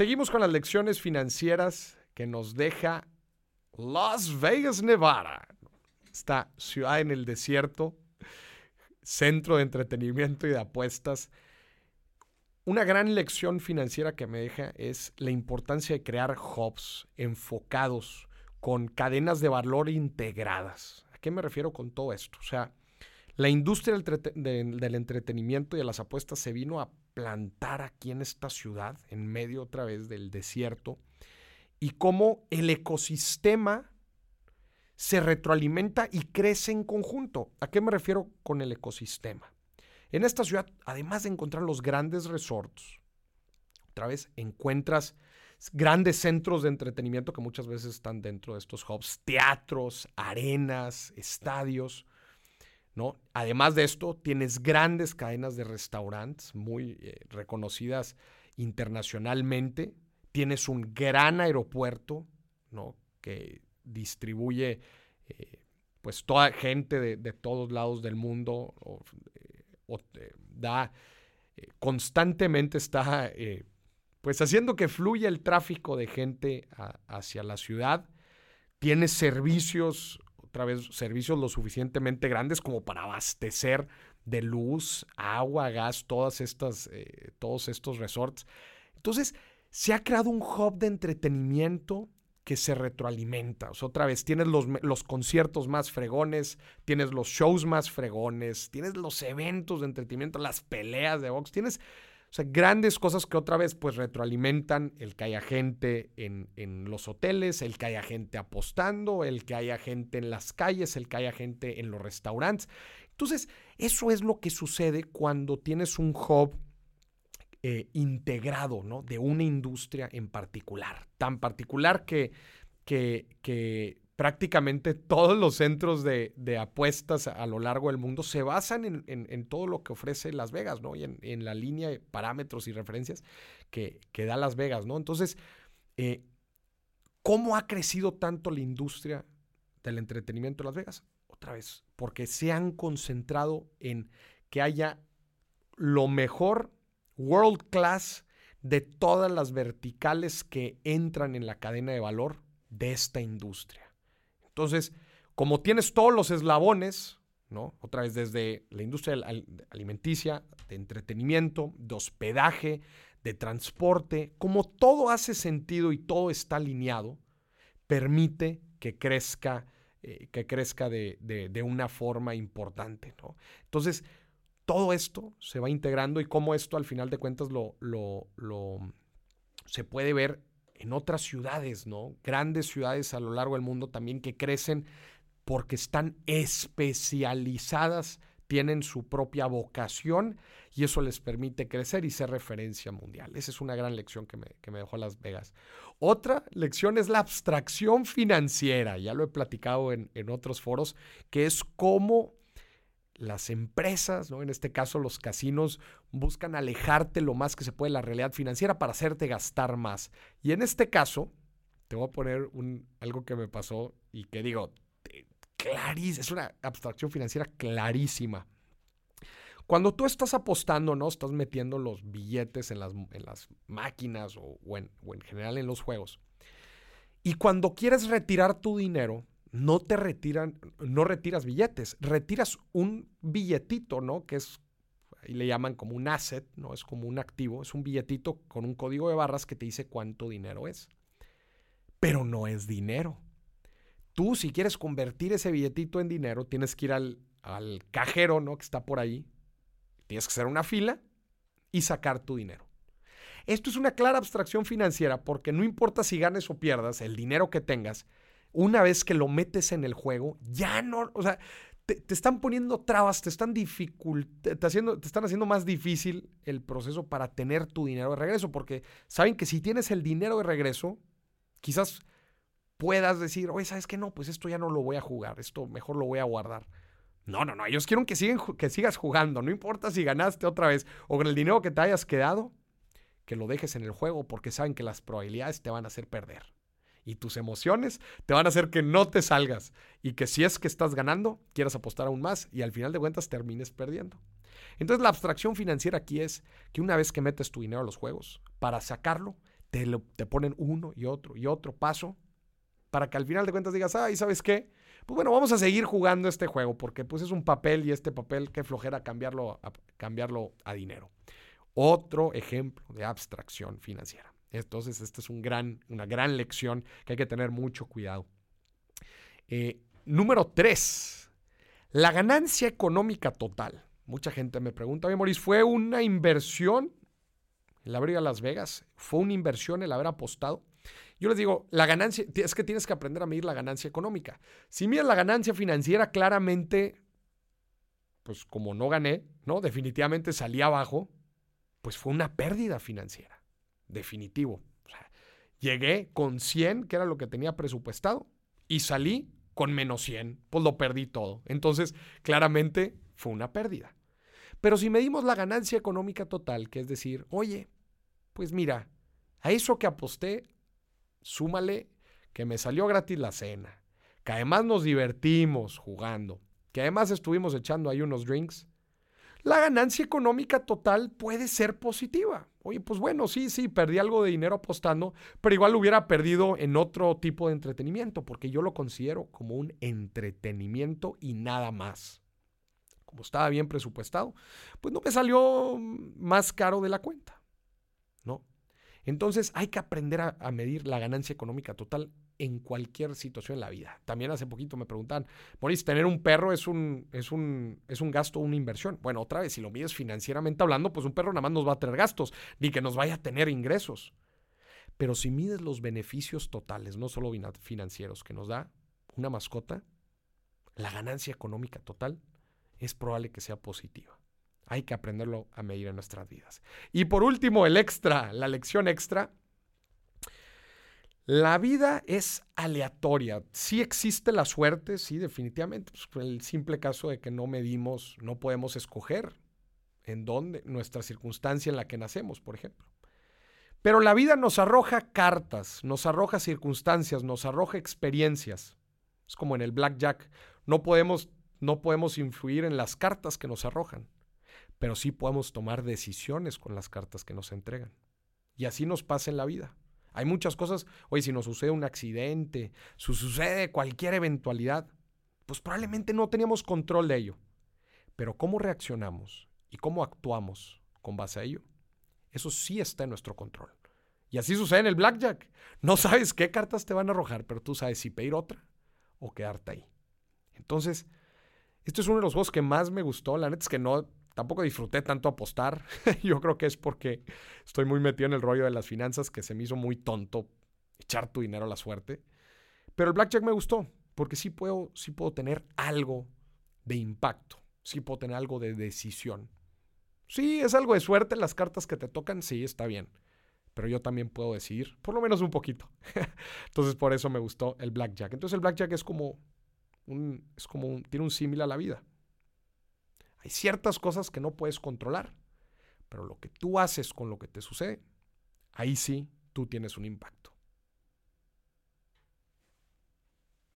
Seguimos con las lecciones financieras que nos deja Las Vegas, Nevada. Esta ciudad en el desierto, centro de entretenimiento y de apuestas. Una gran lección financiera que me deja es la importancia de crear hubs enfocados con cadenas de valor integradas. ¿A qué me refiero con todo esto? O sea, la industria del, entretenimiento y de las apuestas se vino a plantar aquí en esta ciudad, en medio otra vez del desierto, y cómo el ecosistema se retroalimenta y crece en conjunto. ¿A qué me refiero con el ecosistema? En esta ciudad, además de encontrar los grandes resorts, otra vez encuentras grandes centros de entretenimiento que muchas veces están dentro de estos hubs, teatros, arenas, estadios, Además de esto, tienes grandes cadenas de restaurantes muy eh, reconocidas internacionalmente. Tienes un gran aeropuerto, ¿no? Que distribuye eh, pues toda gente de, todos lados del mundo. Eh, da constantemente está pues haciendo que fluya el tráfico de gente hacia la ciudad. Tienes servicios otra vez, servicios lo suficientemente grandes como para abastecer de luz, agua, gas, todas estas, eh, todos estos resorts. Entonces, se ha creado un hub de entretenimiento que se retroalimenta. O sea, otra vez, tienes los, los, conciertos más fregones, tienes los shows más fregones, tienes los eventos de entretenimiento, las peleas de box, tienes o sea, grandes cosas que otra vez pues retroalimentan el que haya gente en, los hoteles, el que haya gente apostando, el que haya gente en las calles, el que haya gente en los restaurantes. Entonces, eso es lo que sucede cuando tienes un hub eh, integrado, ¿no? De una industria en particular. Tan particular que, que, que prácticamente todos los centros de, apuestas a lo largo del mundo se basan en, todo lo que ofrece Las Vegas, ¿no? Y en, la línea de parámetros y referencias que, da Las Vegas, ¿no? Entonces, eh, ¿cómo ha crecido tanto la industria del entretenimiento en Las Vegas? Otra vez, porque se han concentrado en que haya lo mejor, world class, de todas las verticales que entran en la cadena de valor de esta industria. Entonces, como tienes todos los eslabones, ¿no? Otra vez desde la industria alimenticia, de entretenimiento, de hospedaje, de transporte, como todo hace sentido y todo está alineado, permite que crezca, eh, que crezca de, una forma importante. Entonces, todo esto se va integrando y cómo esto al final de cuentas lo se puede ver en otras ciudades, ¿no? Grandes ciudades a lo largo del mundo también que crecen porque están especializadas, tienen su propia vocación y eso les permite crecer y ser referencia mundial. Esa es una gran lección que me, que me dejó Las Vegas. Otra lección es la abstracción financiera, ya lo he platicado en, en otros foros, que es cómo las empresas, ¿no? en este caso los casinos, buscan alejarte lo más que se puede de la realidad financiera para hacerte gastar más. Y en este caso, te voy a poner un, algo que me pasó y que digo, clarísima, es una abstracción financiera clarísima. Cuando tú estás apostando, ¿no? Estás metiendo los billetes en las, en las máquinas o, en, o en general en los juegos. Y cuando quieres retirar tu dinero, no te retiran, no retiras billetes, retiras un billetito, ¿no? Que es, ahí le llaman como un asset, ¿no? Es como un activo, es un billetito con un código de barras que te dice cuánto dinero es. Pero no es dinero. Tú, si quieres convertir ese billetito en dinero, tienes que ir al, al cajero, ¿no? Que está por ahí. Tienes que hacer una fila y sacar tu dinero. Esto es una clara abstracción financiera porque no importa si ganes o pierdas, el dinero que tengas una vez que lo metes en el juego, ya no, o sea, te, están poniendo trabas, te están te, haciendo, te están haciendo más difícil el proceso para tener tu dinero de regreso, porque saben que si tienes el dinero de regreso, quizás puedas decir, oye, ¿sabes qué? No, pues esto ya no lo voy a jugar, esto mejor lo voy a guardar. No, no, no, ellos quieren que, que sigas jugando, no importa si ganaste otra vez o con el dinero que te hayas quedado, que lo dejes en el juego porque saben que las probabilidades te van a hacer perder y tus emociones te van a hacer que no te salgas y que si es que estás ganando, quieras apostar aún más y al final de cuentas termines perdiendo. Entonces la abstracción financiera aquí es que una vez que metes tu dinero a los juegos, para sacarlo, te, te ponen uno y otro y otro paso para que al final de cuentas digas, ay, ¿sabes qué? Pues bueno, vamos a seguir jugando este juego porque pues es un papel y este papel, qué flojera cambiarlo cambiarlo a dinero. Otro ejemplo de abstracción financiera. Entonces, esta es una gran lección que hay que tener mucho cuidado. Eh, número tres, la ganancia económica total. Mucha gente me pregunta, oye, Moris, ¿fue una inversión el haber a Las Vegas? ¿Fue una inversión el haber apostado? Yo les digo, la ganancia, es que tienes que aprender a medir la ganancia económica. Si mides la ganancia financiera, claramente, pues como no gané, ¿no? Definitivamente salí abajo, pues fue una pérdida financiera. Definitivo. llegué con 100, que era lo que tenía presupuestado, y salí con menos 100, pues lo perdí todo. Entonces, claramente fue una pérdida. Pero si medimos la ganancia económica total, que es decir, oye, pues mira, a eso que aposté súmale que me salió gratis la cena, que además nos divertimos jugando, que además estuvimos echando ahí unos drinks, la ganancia económica total puede ser positiva. Oye, pues bueno, sí, sí, perdí algo de dinero apostando, pero igual lo hubiera perdido en otro tipo de entretenimiento, porque yo lo considero como un entretenimiento y nada más. Como estaba bien presupuestado, pues no me salió más caro de la cuenta. ¿No? Entonces hay que aprender a, medir la ganancia económica total en cualquier situación en la vida. También hace poquito me preguntan, Maurice, ¿tener un perro es un, es un, es un gasto o una inversión? Bueno, otra vez, si lo mides financieramente hablando, pues un perro nada más nos va a tener gastos, ni que nos vaya a tener ingresos. Pero si mides los beneficios totales, no solo financieros, que nos da una mascota, la ganancia económica total es probable que sea positiva. Hay que aprenderlo a medir en nuestras vidas. Y por último, el extra, la lección extra. La vida es aleatoria. Sí existe la suerte, sí, definitivamente. Pues, el simple caso de que no medimos, no podemos escoger en dónde, nuestra circunstancia en la que nacemos, por ejemplo. Pero la vida nos arroja cartas, nos arroja circunstancias, nos arroja experiencias. Es como en el blackjack. No podemos, no podemos influir en las cartas que nos arrojan pero sí podemos tomar decisiones con las cartas que nos entregan. Y así nos pasa en la vida. Hay muchas cosas, oye, si nos sucede un accidente, si sucede cualquier eventualidad, pues probablemente no teníamos control de ello. Pero cómo reaccionamos y cómo actuamos con base a ello, eso sí está en nuestro control. Y así sucede en el blackjack. No sabes qué cartas te van a arrojar, pero tú sabes si pedir otra o quedarte ahí. Entonces, esto es uno de los juegos que más me gustó. La neta es que no tampoco disfruté tanto apostar. Yo creo que es porque estoy muy metido en el rollo de las finanzas que se me hizo muy tonto echar tu dinero a la suerte. Pero el blackjack me gustó porque sí puedo, sí puedo tener algo de impacto, sí puedo tener algo de decisión. Sí, es algo de suerte las cartas que te tocan, sí, está bien. Pero yo también puedo decidir, por lo menos un poquito. Entonces por eso me gustó el blackjack. Entonces el blackjack es como es como un, tiene un símil a la vida. Hay ciertas cosas que no puedes controlar, pero lo que tú haces con lo que te sucede, ahí sí tú tienes un impacto.